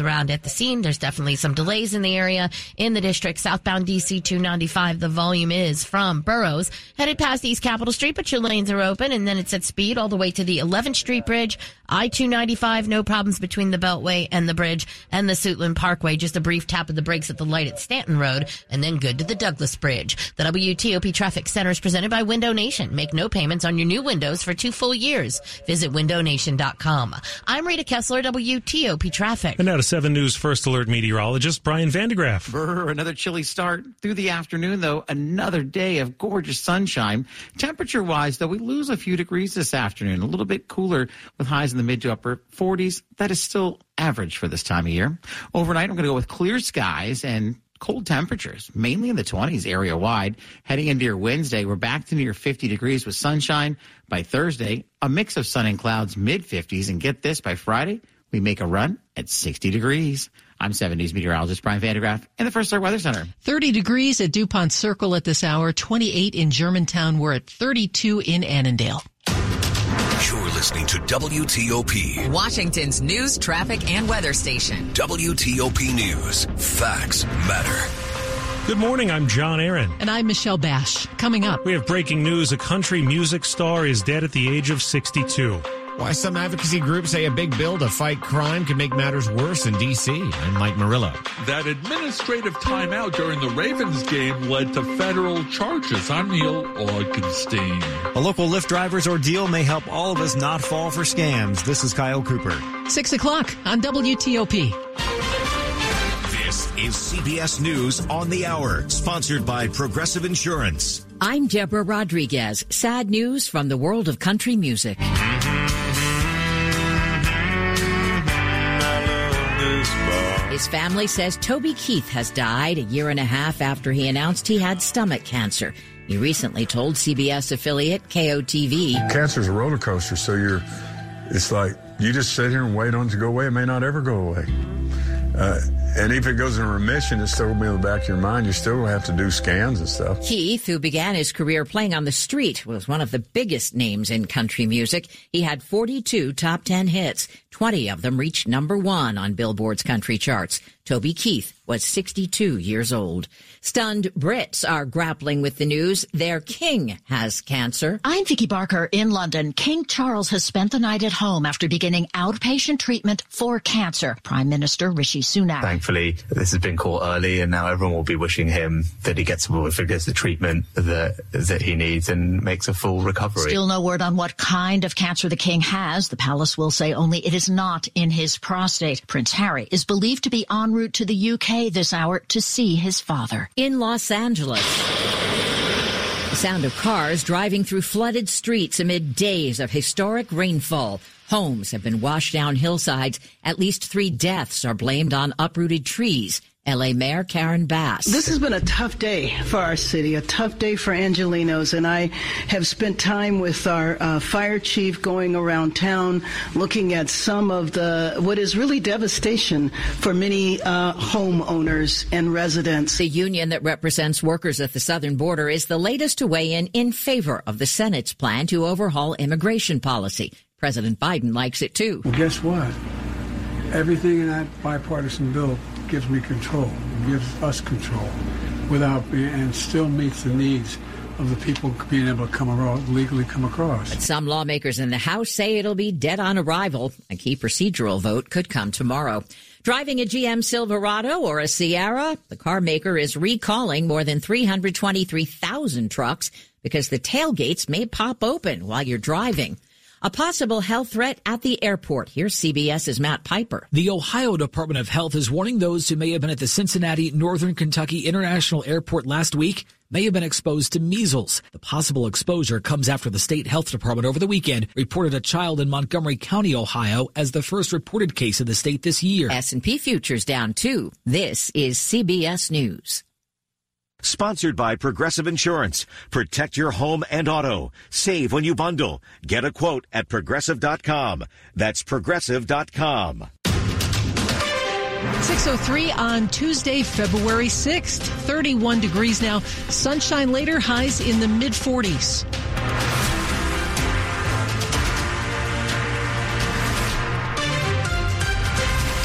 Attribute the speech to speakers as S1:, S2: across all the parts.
S1: around at the scene. There's definitely some delays in the area in the district. Southbound DC 295, the volume is from Burroughs, headed past East Capitol Street, but your lanes are open, and then it's at speed all the way to the 11th Street Bridge. I 295, no problems between the Beltway and the bridge and the Suitland Parkway. Just a brief tap of the brakes at the light at Stanton Road, and then good to the Douglass Bridge. The WTOP Traffic Center is presented by Window Nation. Make no payments on your new windows for two full years. Visit windownation.com. I'm Rita Kessler, WTOP Traffic.
S2: To 7 News First Alert meteorologist Brian van de Graaff.
S3: Brr, another chilly start through the afternoon, though. Another day of gorgeous sunshine. Temperature wise, though, we lose a few degrees this afternoon. A little bit cooler with highs in the mid to upper 40s. That is still average for this time of year. Overnight, I'm going to go with clear skies and cold temperatures, mainly in the 20s area wide. Heading into your Wednesday, we're back to near 50 degrees with sunshine. By Thursday, a mix of sun and clouds, mid 50s. And get this, by Friday, we make a run at 60 degrees. I'm 7 News meteorologist Brian van de Graaff in the First Alert Weather Center.
S4: 30 degrees at DuPont Circle at this hour, 28 in Germantown. We're at 32 in Annandale.
S5: You're listening to WTOP,
S6: Washington's news, traffic, and weather station.
S5: WTOP News. Facts matter.
S2: Good morning. I'm John Aaron.
S4: And I'm Michelle Bash. Coming up,
S2: We have breaking news. A country music star is dead at the age of 62.
S7: Why some advocacy groups say a big bill to fight crime could make matters worse in D.C. I'm Mike Murillo.
S8: That administrative timeout during the Ravens game led to federal charges. I'm Neil Augenstein.
S9: A local Lyft driver's ordeal may help all of us not fall for scams. This is Kyle Cooper.
S4: 6 o'clock on WTOP.
S5: This is CBS News on the Hour, sponsored by Progressive Insurance.
S10: I'm Deborah Rodriguez. Sad news from the world of country music. His family says Toby Keith has died a year and a half after he announced he had stomach cancer. He recently told CBS affiliate KOTV.
S11: Cancer's a roller coaster, so you're, it's like you just sit here and wait on it to go away. It may not ever go away. Uh, and if it goes in remission, it's still going to be in the back of your mind. You still have to do scans and stuff.
S10: Keith, who began his career playing on the street, was one of the biggest names in country music. He had 42 top 10 hits. 20 of them reached number one on Billboard's country charts. Toby Keith was 62 years old. Stunned Brits are grappling with the news their king has cancer.
S12: I'm Vicki Barker in London. King Charles has spent the night at home after beginning outpatient treatment for cancer. Prime Minister Rishi Sunak.
S13: Thankfully, this has been caught early, and now everyone will be wishing him that he gets if he gets the treatment that that he needs and makes a full recovery.
S12: Still no word on what kind of cancer the king has. The palace will say only it is not in his prostate. Prince Harry is believed to be en route to the UK this hour to see his father.
S10: In Los Angeles. The sound of cars driving through flooded streets amid days of historic rainfall. Homes have been washed down hillsides. At least three deaths are blamed on uprooted trees. LA Mayor Karen Bass.
S14: This has been a tough day for our city, a tough day for Angelenos, and I have spent time with our uh, fire chief going around town looking at some of the what is really devastation for many uh, homeowners and residents.
S10: The union that represents workers at the southern border is the latest to weigh in in favor of the Senate's plan to overhaul immigration policy. President Biden likes it too.
S15: Well, guess what? Everything in that bipartisan bill gives me control, gives us control, without and still meets the needs of the people being able to come across, legally come across.
S10: But some lawmakers in the House say it'll be dead on arrival. A key procedural vote could come tomorrow. Driving a GM Silverado or a Sierra, the car maker is recalling more than 323,000 trucks because the tailgates may pop open while you're driving. A possible health threat at the airport. Here's CBS's Matt Piper.
S16: The Ohio Department of Health is warning those who may have been at the Cincinnati Northern Kentucky International Airport last week may have been exposed to measles. The possible exposure comes after the state health department over the weekend reported a child in Montgomery County, Ohio as the first reported case in the state this year.
S10: S&P futures down too. This is CBS News.
S5: Sponsored by Progressive Insurance. Protect your home and auto. Save when you bundle. Get a quote at progressive.com. That's progressive.com.
S4: 603 on Tuesday, February 6th. 31 degrees now. Sunshine later, highs in the mid 40s.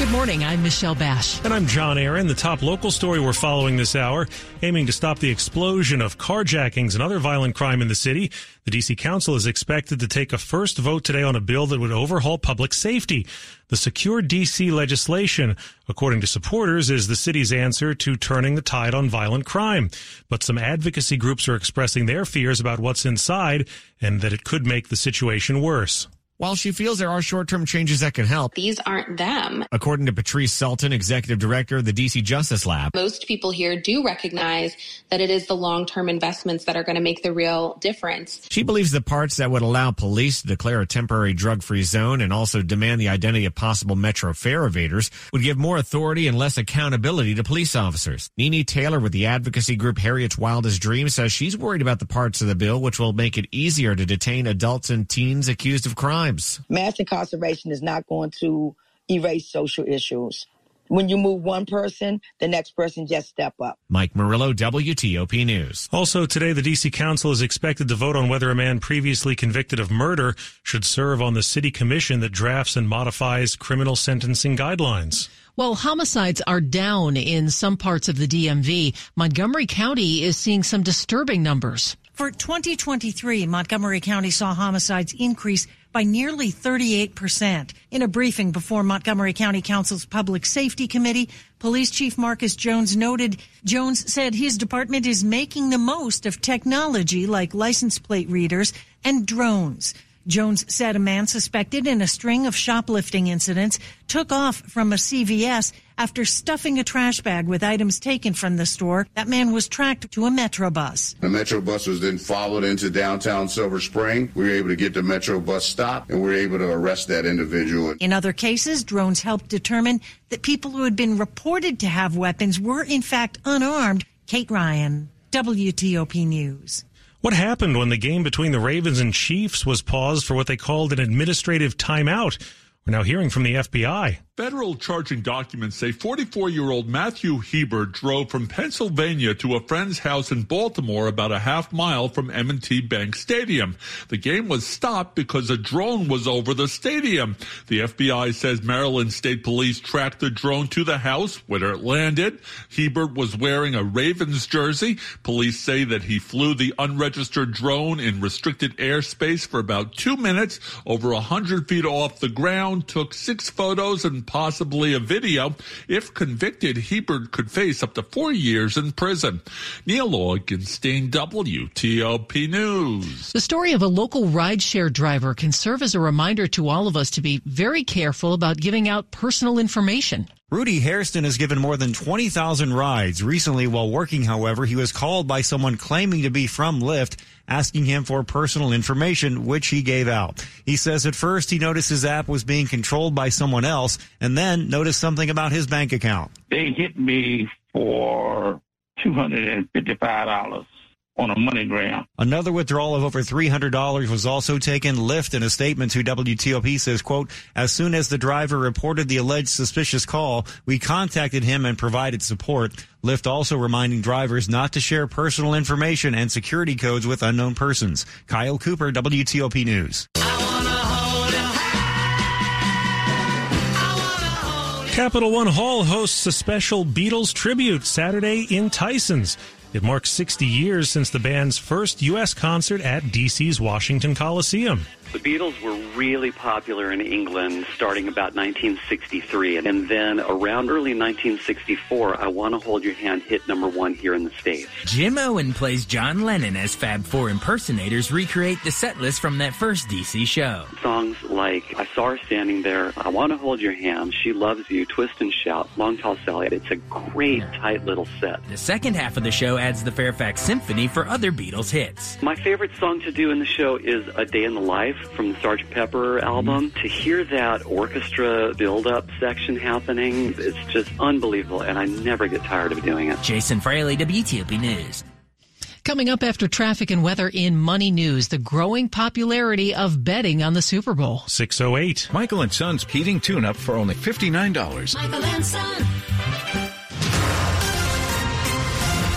S4: Good morning. I'm Michelle Bash.
S2: And I'm John Aaron. The top local story we're following this hour, aiming to stop the explosion of carjackings and other violent crime in the city. The DC Council is expected to take a first vote today on a bill that would overhaul public safety. The Secure DC legislation, according to supporters, is the city's answer to turning the tide on violent crime. But some advocacy groups are expressing their fears about what's inside and that it could make the situation worse.
S5: While she feels there are short-term changes that can help,
S17: these aren't them.
S5: According to Patrice Sulton, executive director of the DC Justice Lab,
S17: most people here do recognize that it is the long-term investments that are going to make the real difference.
S5: She believes the parts that would allow police to declare a temporary drug-free zone and also demand the identity of possible metro fare evaders would give more authority and less accountability to police officers. Nene Taylor with the advocacy group Harriet's Wildest Dream says she's worried about the parts of the bill which will make it easier to detain adults and teens accused of crime times.
S18: Mass incarceration is not going to erase social issues. When you move one person, the next person just step up.
S5: Mike Murillo, WTOP News.
S2: Also today, the DC Council is expected to vote on whether a man previously convicted of murder should serve on the city commission that drafts and modifies criminal sentencing guidelines.
S4: Well, homicides are down in some parts of the DMV. Montgomery County is seeing some disturbing numbers.
S19: For 2023, Montgomery County saw homicides increase by nearly 38%. In a briefing before Montgomery County Council's Public Safety Committee, Police Chief Marcus Jones noted Jones said his department is making the most of technology like license plate readers and drones. Jones said a man suspected in a string of shoplifting incidents took off from a CVS after stuffing a trash bag with items taken from the store. That man was tracked to a Metro bus.
S20: The Metro bus was then followed into downtown Silver Spring. We were able to get the Metro bus stopped and we were able to arrest that individual.
S19: In other cases, drones helped determine that people who had been reported to have weapons were in fact unarmed. Kate Ryan, WTOP News.
S2: What happened when the game between the Ravens and Chiefs was paused for what they called an administrative timeout? We're now hearing from the FBI.
S8: Federal charging documents say 44 year old Matthew Hebert drove from Pennsylvania to a friend's house in Baltimore about a half mile from M&T Bank Stadium. The game was stopped because a drone was over the stadium. The FBI says Maryland State Police tracked the drone to the house where it landed. Hebert was wearing a Ravens jersey. Police say that he flew the unregistered drone in restricted airspace for about two minutes over a hundred feet off the ground, took six photos and possibly a video. If convicted, Hebert could face up to four years in prison. Neil Augenstein, WTOP News.
S4: The story of a local rideshare driver can serve as a reminder to all of us to be very careful about giving out personal information.
S9: Rudy Hairston has given more than 20,000 rides. Recently, while working, however, he was called by someone claiming to be from Lyft, asking him for personal information, which he gave out. He says at first he noticed his app was being controlled by someone else and then noticed something about his bank account.
S21: They hit me for $255 on a MoneyGram.
S9: Another withdrawal of over $300 was also taken. Lyft in a statement to WTOP says, quote, as soon as the driver reported the alleged suspicious call, we contacted him and provided support. Lyft also reminding drivers not to share personal information and security codes with unknown persons. Kyle Cooper, WTOP News.
S2: Capital One Hall hosts a special Beatles tribute Saturday in Tysons. It marks 60 years since the band's first U.S. concert at DC's Washington Coliseum.
S22: The Beatles were really popular in England starting about 1963. And then around early 1964, I Want to Hold Your Hand hit number one here in the States.
S23: Jim Owen plays John Lennon as Fab Four impersonators recreate the set list from that first DC show.
S22: Songs like I Saw Her Standing There, I Want to Hold Your Hand, She Loves You, Twist and Shout, Long Tall Sally. It's a great, tight little set.
S23: The second half of the show adds the Fairfax Symphony for other Beatles hits.
S22: My favorite song to do in the show is A Day in the Life from the Sgt. Pepper album. Mm-hmm. To hear that orchestra build-up section happening, it's just unbelievable, and I never get tired of doing it.
S23: Jason Fraley, WTOP News.
S4: Coming up after traffic and weather in Money News, the growing popularity of betting on the Super Bowl.
S2: 608.
S24: Michael and Son's heating tune up for only $59.
S25: Michael and Son.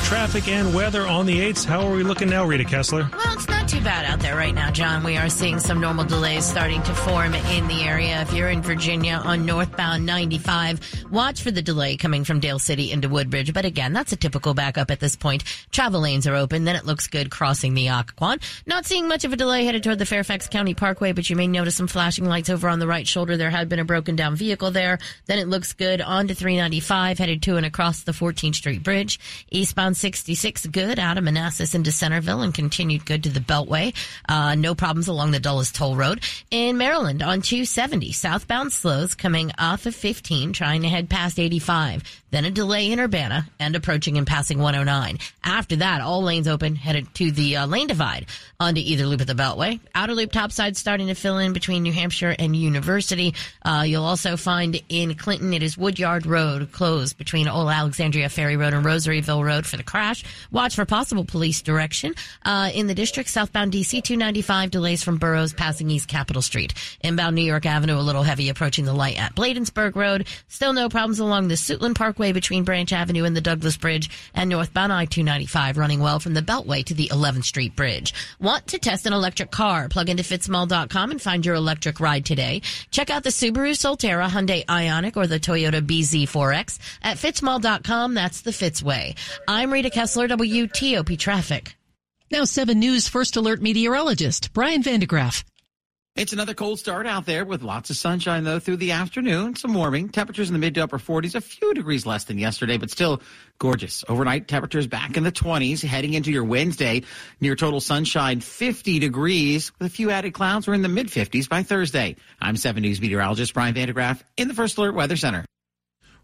S2: Traffic and weather on the 8s. How are we looking now, Rita Kessler?
S1: Well, it's not too bad out there right now, John. We are seeing some normal delays starting to form in the area. If you're in Virginia on northbound 95, watch for the delay coming from Dale City into Woodbridge. But again, that's a typical backup at this point. Travel lanes are open. Then it looks good crossing the Occoquan. Not seeing much of a delay headed toward the Fairfax County Parkway, but you may notice some flashing lights over on the right shoulder. There had been a broken down vehicle there. Then it looks good on to 395 headed to and across the 14th Street Bridge. Eastbound 66 good out of Manassas into Centreville and continued good to the Beltway. Uh, no problems along the Dulles Toll Road. In Maryland on 270, southbound slows coming off of 15, trying to head past 85. Then a delay in Urbana and approaching and passing 109. After that, all lanes open, headed to the uh, lane divide onto either loop of the Beltway. Outer loop topside starting to fill in between New Hampshire and University. Uh, you'll also find in Clinton, it is Woodyard Road closed between Old Alexandria Ferry Road and Rosaryville Road for the crash. Watch for possible police direction. Uh, in the district, southbound DC 295 delays from Burroughs passing East Capitol Street. Inbound New York Avenue, a little heavy approaching the light at Bladensburg Road. Still no problems along the Suitland Parkway between Branch Avenue and the Douglass Bridge and northbound I-295 running well from the Beltway to the 11th Street Bridge. Want to test an electric car? Plug into fitzmall.com and find your electric ride today. Check out the Subaru Solterra, Hyundai Ioniq or the Toyota BZ4X at fitzmall.com. That's the Fitz way. I'm Rita Kessler, WTOP Traffic.
S4: Now 7 News First Alert meteorologist Brian van de Graaff.
S3: It's another cold start out there with lots of sunshine though through the afternoon. Some warming. Temperatures in the mid to upper 40s, a few degrees less than yesterday, but still gorgeous. Overnight temperatures back in the 20s heading into your Wednesday. Near total sunshine 50 degrees with a few added clouds. We're in the mid 50s by Thursday. I'm 7 News meteorologist Brian van de Graaff in the First Alert Weather Center.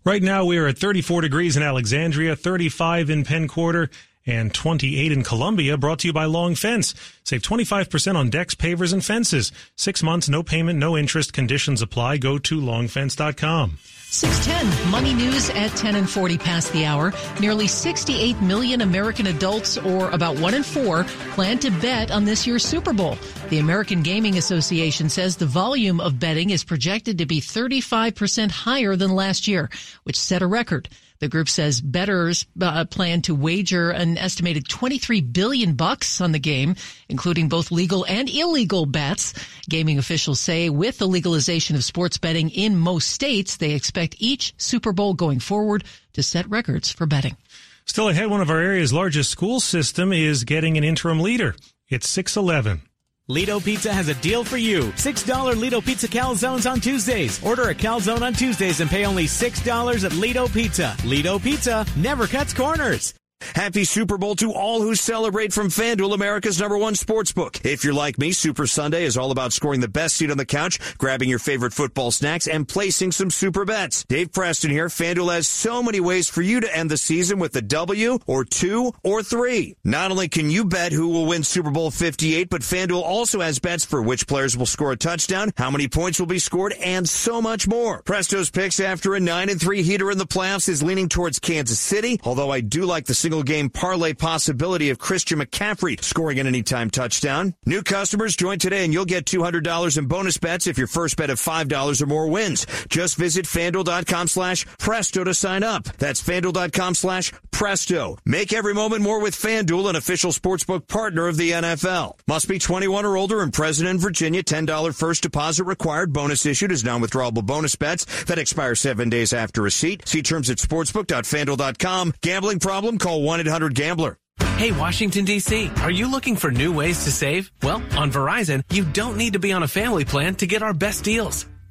S2: Right now we are at 34 degrees in Alexandria, 35 in Penn Quarter, and 28 in Columbia, brought to you by Long Fence. Save 25% on decks, pavers, and fences. Six months, no payment, no interest. Conditions apply. Go to longfence.com.
S4: 610 Money News at 10 and 40 past the hour. Nearly 68 million American adults, or about one in four, plan to bet on this year's Super Bowl. The American Gaming Association says the volume of betting is projected to be 35% higher than last year, which set a record. The group says bettors uh, plan to wager an estimated 23 billion bucks on the game, including both legal and illegal bets. Gaming officials say with the legalization of sports betting in most states, they expect each Super Bowl going forward to set records for betting.
S2: Still ahead, one of our area's largest school system is getting an interim leader. It's 611.
S26: Lido Pizza has a deal for you. $6 Lido Pizza calzones on Tuesdays. Order a calzone on Tuesdays and pay only $6 at Lido Pizza. Lido Pizza never cuts corners.
S27: Happy Super Bowl to all who celebrate from FanDuel, America's number one sports book. If you're like me, Super Sunday is all about scoring the best seat on the couch, grabbing your favorite football snacks, and placing some super bets. Dave Preston here. FanDuel has so many ways for you to end the season with a W or two or three. Not only can you bet who will win Super Bowl 58, but FanDuel also has bets for which players will score a touchdown, how many points will be scored, and so much more. Presto's picks after a 9 and 3 heater in the playoffs is leaning towards Kansas City, although I do like the single game parlay possibility of Christian McCaffrey scoring an anytime touchdown. New customers join today and you'll get $200 in bonus bets if your first bet of $5 or more wins. Just visit fanduel.com slash presto to sign up. That's fanduel.com slash presto. Make every moment more with Fanduel, an official sportsbook partner of the NFL. Must be 21 or older and present in Virginia. $10 first deposit required. Bonus issued is non-withdrawable bonus bets that expire seven days after receipt. See terms at sportsbook.fanduel.com. Gambling problem? Call 1-800-GAMBLER.
S28: Hey, Washington, D.C., are you looking for new ways to save? Well, on Verizon, you don't need to be on a family plan to get our best deals.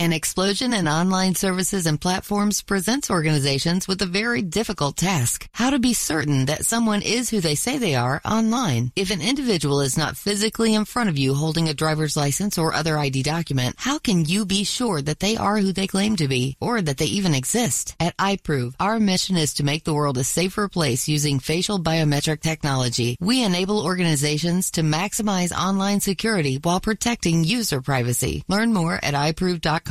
S25: An explosion in online services and platforms presents organizations with a very difficult task. How to be certain that someone is who they say they are online. If an individual is not physically in front of you holding a driver's license or other ID document, how can you be sure that they are who they claim to be or that they even exist? At iProov, our mission is to make the world a safer place using facial biometric technology. We enable organizations to maximize online security while protecting user privacy. Learn more at iProov.com.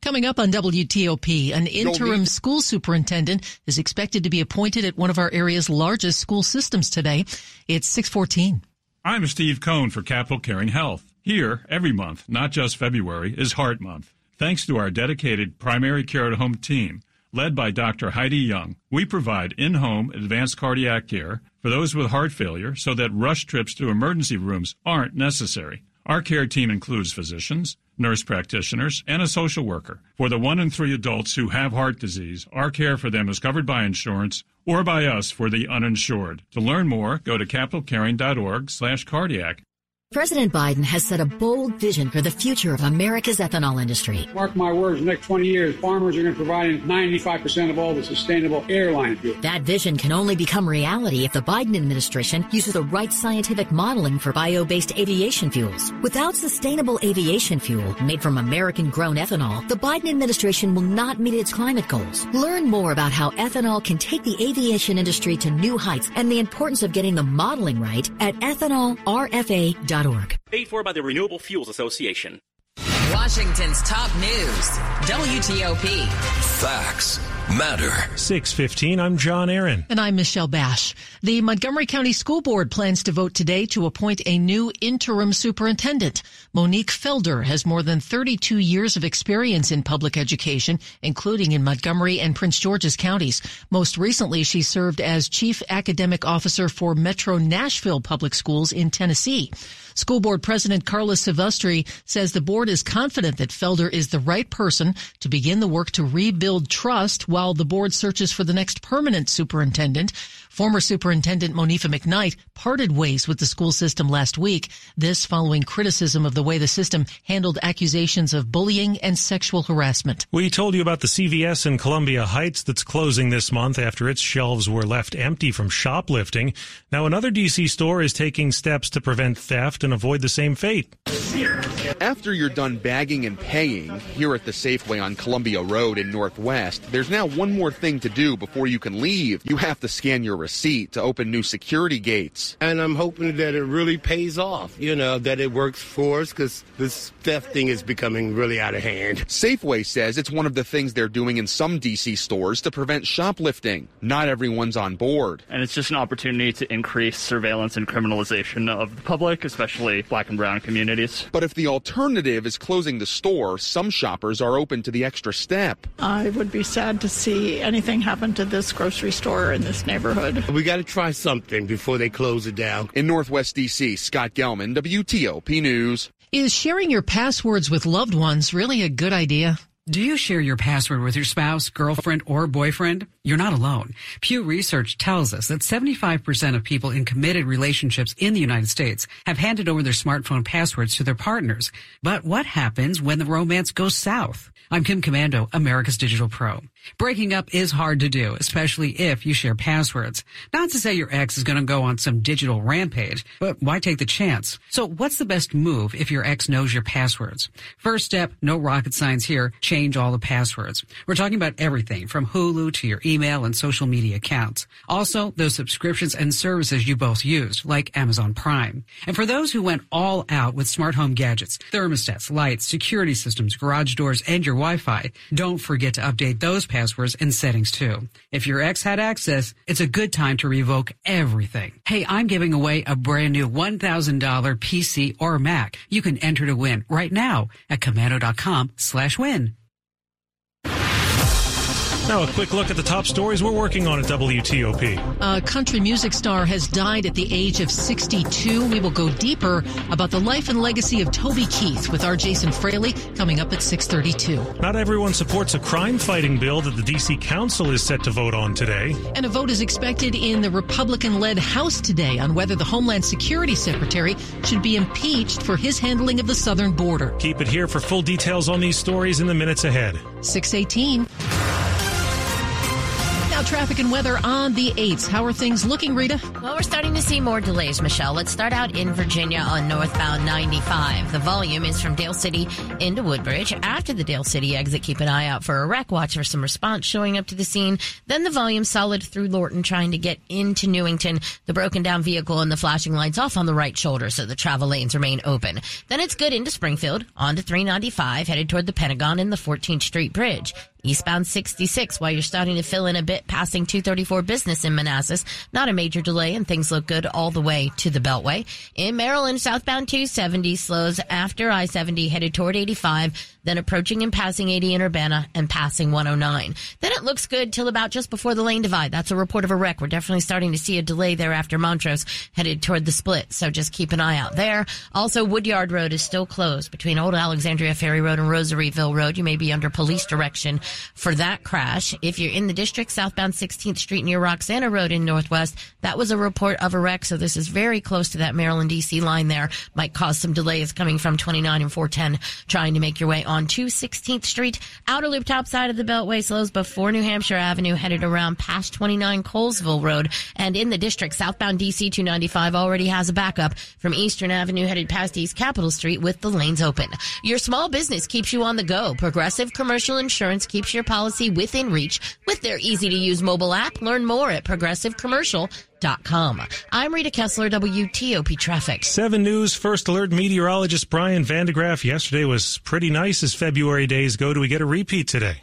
S4: Coming up on WTOP, an interim school superintendent is expected to be appointed at one of our area's largest school systems today. It's 614.
S29: I'm Steve Cohn for Capital Caring Health. Here, every month, not just February, is Heart Month. Thanks to our dedicated primary care at home team, led by Dr. Heidi Young, we provide in home advanced cardiac care for those with heart failure so that rush trips to emergency rooms aren't necessary. Our care team includes physicians, nurse practitioners, and a social worker. For the one in three adults who have heart disease, our care for them is covered by insurance or by us for the uninsured. To learn more, go to capitalcaring.org slash cardiac.
S30: President Biden has set a bold vision for the future of America's ethanol industry.
S31: Mark my words, the next 20 years, farmers are going to provide 95% of all the sustainable airline fuel.
S30: That vision can only become reality if the Biden administration uses the right scientific modeling for bio-based aviation fuels. Without sustainable aviation fuel made from American-grown ethanol, the Biden administration will not meet its climate goals. Learn more about how ethanol can take the aviation industry to new heights and the importance of getting the modeling right at ethanolrfa.com.
S32: Paid for by the Renewable Fuels Association.
S33: Washington's top news, WTOP.
S6: Facts matter.
S2: 615, I'm John Aaron.
S4: And I'm Michelle Bash. The Montgomery County School Board plans to vote today to appoint a new interim superintendent. Monique Felder has more than 32 years of experience in public education, including in Montgomery and Prince George's counties. Most recently, she served as chief academic officer for Metro Nashville Public Schools in Tennessee. School Board President Karla Silvestre says the board is confident that Felder is the right person to begin the work to rebuild trust while the board searches for the next permanent superintendent. Former Superintendent Monifa McKnight parted ways with the school system last week. This following criticism of the way the system handled accusations of bullying and sexual harassment.
S2: We told you about the CVS in Columbia Heights that's closing this month after its shelves were left empty from shoplifting. Now another DC store is taking steps to prevent theft and avoid the same fate.
S34: After you're done bagging and paying here at the Safeway on Columbia Road in Northwest, there's now one more thing to do before you can leave. You have to scan your receipt to open new security gates.
S35: And I'm hoping that it really pays off, you know, that it works for us because this theft thing is becoming really out of hand.
S34: Safeway says it's one of the things they're doing in some DC stores to prevent shoplifting. Not everyone's on board.
S36: And it's just an opportunity to increase surveillance and criminalization of the public, especially black and brown communities.
S34: But if the alternative is closing the store, some shoppers are open to the extra step.
S37: I would be sad to see anything happen to this grocery store in this neighborhood.
S35: We got to try something before they close it down.
S34: In Northwest DC, Scott Gelman, WTOP News.
S4: Is sharing your passwords with loved ones really a good idea?
S38: Do you share your password with your spouse, girlfriend, or boyfriend? You're not alone. Pew Research tells us that 75% of people in committed relationships in the United States have handed over their smartphone passwords to their partners. But what happens when the romance goes south? I'm Kim Komando, America's Digital Pro. Breaking up is hard to do, especially if you share passwords. Not to say your ex is going to go on some digital rampage, but why take the chance? So what's the best move if your ex knows your passwords? First step, no rocket science here, change all the passwords. We're talking about everything from Hulu to your email and social media accounts. Also, those subscriptions and services you both used, like Amazon Prime. And for those who went all out with smart home gadgets, thermostats, lights, security systems, garage doors, and your Wi-Fi, don't forget to update those passwords and settings too. If your ex had access, it's a good time to revoke everything. Hey, I'm giving away a brand new $1,000 PC or Mac. You can enter to win right now at komando.com slash win.
S2: Now, a quick look at the top stories we're working on at WTOP.
S4: A country music star has died at the age of 62. We will go deeper about the life and legacy of Toby Keith with our Jason Fraley coming up at 632.
S2: Not everyone supports a crime fighting bill that the D.C. Council is set to vote on today.
S4: And a vote is expected in the Republican led House today on whether the Homeland Security Secretary should be impeached for his handling of the southern border.
S2: Keep it here for full details on these stories in the minutes ahead.
S4: 618. Traffic and weather on the 8s. How are things looking, Rita?
S1: Well, we're starting to see more delays, Michelle. Let's start out in Virginia on northbound 95. The volume is from Dale City into Woodbridge. After the Dale City exit, keep an eye out for a wreck. Watch for some response showing up to the scene. Then the volume solid through Lorton, trying to get into Newington. The broken down vehicle and the flashing lights off on the right shoulder, so the travel lanes remain open. Then it's good into Springfield, on to 395, headed toward the Pentagon and the 14th Street Bridge. Eastbound 66 while you're starting to fill in a bit passing 234 business in Manassas. Not a major delay and things look good all the way to the Beltway. In Maryland, southbound 270 slows after I-70 headed toward 85, then approaching and passing 80 in Urbana and passing 109. Then it looks good till about just before the lane divide. That's a report of a wreck. We're definitely starting to see a delay there after Montrose headed toward the split. So just keep an eye out there. Also, Woodyard Road is still closed between Old Alexandria Ferry Road and Rosaryville Road. You may be under police direction for that crash. If you're in the district, southbound 16th Street near Roxanna Road in Northwest, that was a report of a wreck. So this is very close to that Maryland DC line there. Might cause some delays coming from 29 and 410 trying to make your way on to 16th Street. Outer loop top side of the Beltway slows before New Hampshire Avenue headed around past 29 Colesville Road. And in the district, southbound DC 295 already has a backup from Eastern Avenue headed past East Capitol Street with the lanes open. Your small business keeps you on the go. Progressive Commercial Insurance keeps your policy within reach with their easy to use mobile app. Learn more at progressivecommercial.com. I'm Rita Kessler, WTOP Traffic.
S2: 7 News First Alert meteorologist Brian van de Graaff. Yesterday was pretty nice as February days go. Do we get a repeat today?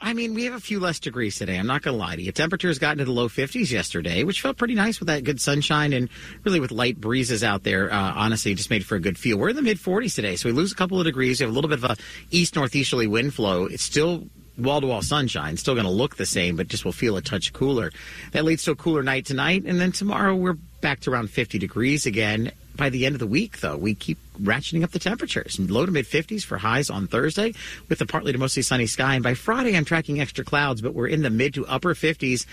S3: I mean, we have a few less degrees today. I'm not going to lie to you. Temperatures got into the low 50s yesterday, which felt pretty nice with that good sunshine and really with light breezes out there. Uh, honestly, just made for a good feel. We're in the mid 40s today, so we lose a couple of degrees. We have a little bit of a east northeasterly wind flow. It's still wall to wall sunshine. Still going to look the same, but just will feel a touch cooler. That leads to a cooler night tonight, and then tomorrow we're back to around 50 degrees again. By the end of the week, though, we keep ratcheting up the temperatures. Low to mid 50s for highs on Thursday with a partly to mostly sunny sky. And by Friday, I'm tracking extra clouds, but we're in the mid to upper 50s.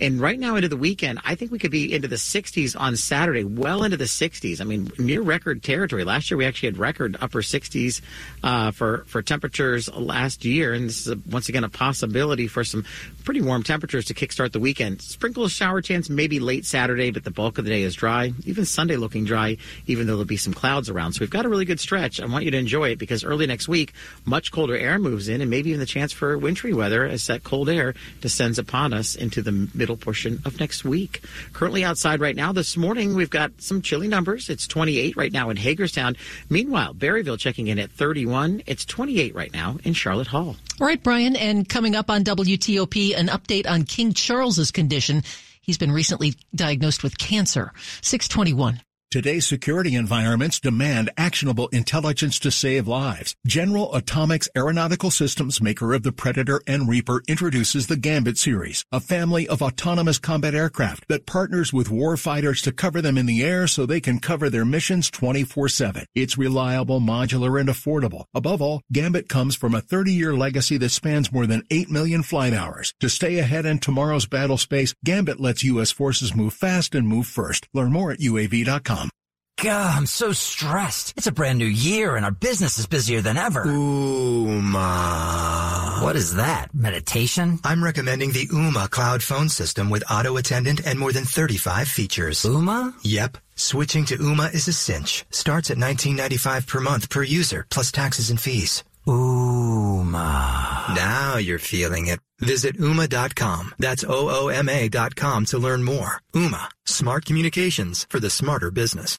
S3: And right now into the weekend, I think we could be into the 60s on Saturday, well into the 60s. I mean, near record territory. Last year, we actually had record upper 60s uh, for, for temperatures last year. And this is, a, once again, a possibility for some pretty warm temperatures to kickstart the weekend. Sprinkles, shower chance maybe late Saturday, but the bulk of the day is dry. Even Sunday looking dry, even though there'll be some clouds around. So we've got a really good stretch. I want you to enjoy it because early next week, much colder air moves in and maybe even the chance for wintry weather as that cold air descends upon us into the middle portion of next week. Currently outside right now, this morning, we've got some chilly numbers. It's 28 right now in Hagerstown. Meanwhile, Berryville checking in at 31. It's 28 right now in Charlotte Hall.
S4: All right, Brian, and coming up on WTOP, an update on King Charles's condition. He's been recently diagnosed with cancer. 621.
S39: Today's security environments demand actionable intelligence to save lives. General Atomics Aeronautical Systems, maker of the Predator and Reaper, introduces the Gambit series, a family of autonomous combat aircraft that partners with warfighters to cover them in the air so they can cover their missions 24-7. It's reliable, modular, and affordable. Above all, Gambit comes from a 30-year legacy that spans more than 8 million flight hours. To stay ahead in tomorrow's battle space, Gambit lets U.S. forces move fast and move first. Learn more at UAV.com.
S40: God, I'm so stressed. It's a brand new year and our business is busier than ever.
S41: Ooma.
S40: What is that? Meditation?
S41: I'm recommending the Ooma cloud phone system with auto attendant and more than 35 features.
S40: Ooma?
S41: Yep. Switching to Ooma is a cinch. Starts at $19.95 per month per user, plus taxes and fees.
S40: Ooma.
S41: Now you're feeling it. Visit Ooma.com. That's O-O-M-A dot com to learn more. Ooma. Smart communications for the smarter business.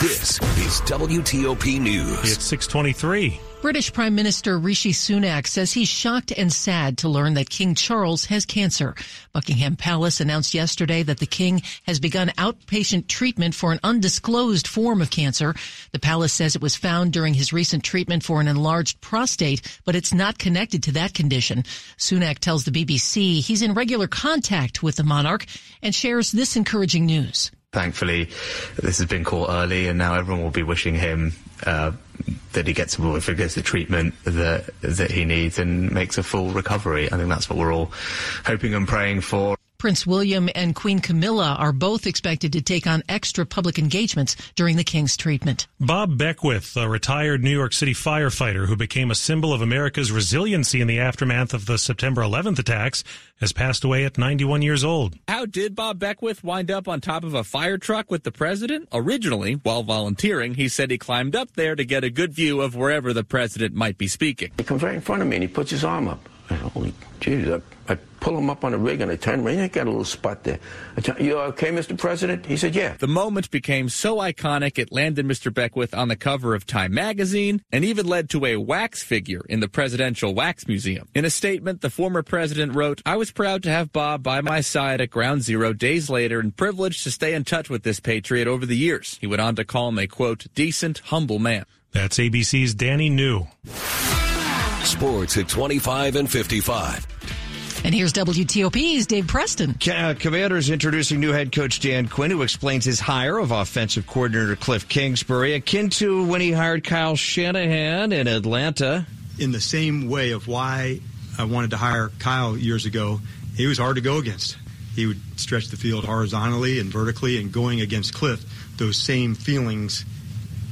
S6: This is WTOP News.
S2: It's 623.
S4: British Prime Minister Rishi Sunak says he's shocked and sad to learn that King Charles has cancer. Buckingham Palace announced yesterday that the king has begun outpatient treatment for an undisclosed form of cancer. The palace says it was found during his recent treatment for an enlarged prostate, but it's not connected to that condition. Sunak tells the BBC he's in regular contact with the monarch and shares this encouraging news
S13: thankfully, this has been caught early, and now everyone will be wishing him uh, that he gets if he gets the treatment that that he needs and makes a full recovery. I think that's what we're all hoping and praying for.
S4: Prince William and Queen Camilla are both expected to take on extra public engagements during the King's treatment.
S2: Bob Beckwith, a retired New York City firefighter who became a symbol of America's resiliency in the aftermath of the September 11th attacks, has passed away at 91 years old.
S42: How did Bob Beckwith wind up on top of a fire truck with the president? Originally, while volunteering, he said he climbed up there to get a good view of wherever the president might be speaking.
S41: He comes right in front of me and he puts his arm up. Holy Jesus, I, I pull him up on the rig and I turn around. I got a little spot there. I tell, you okay, Mr. President? He said, yeah.
S42: The moment became so iconic it landed Mr. Beckwith on the cover of Time magazine and even led to a wax figure in the Presidential Wax Museum. In a statement, the former president wrote, I was proud to have Bob by my side at ground zero days later and privileged to stay in touch with this patriot over the years. He went on to call him a, quote, decent, humble man.
S2: That's ABC's Danny New.
S6: Sports at 25 and 55.
S4: And here's WTOP's Dave Preston.
S27: Uh, Commanders introducing new head coach Dan Quinn, who explains his hire of offensive coordinator Cliff Kingsbury, akin to when he hired Kyle Shanahan in Atlanta.
S43: In the same way of why I wanted to hire Kyle years ago, he was hard to go against. He would stretch the field horizontally and vertically, and going against Cliff, those same feelings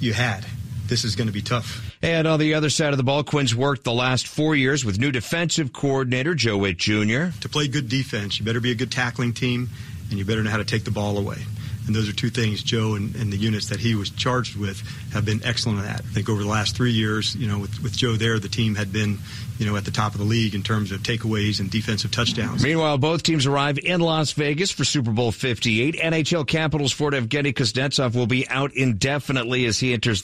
S43: you had. This is going to be tough.
S27: And on the other side of the ball, Quinn's worked the last four years with new defensive coordinator Joe Whitt Jr.
S43: To play good defense, you better be a good tackling team, and you better know how to take the ball away. And those are two things Joe and, and, the units that he was charged with have been excellent at. I think over the last three years, you know, with, with Joe there, the team had been, you know, at the top of the league in terms of takeaways and defensive touchdowns.
S27: Meanwhile, both teams arrive in Las Vegas for Super Bowl 58. NHL Capitals forward Evgeny Kuznetsov will be out indefinitely as he enters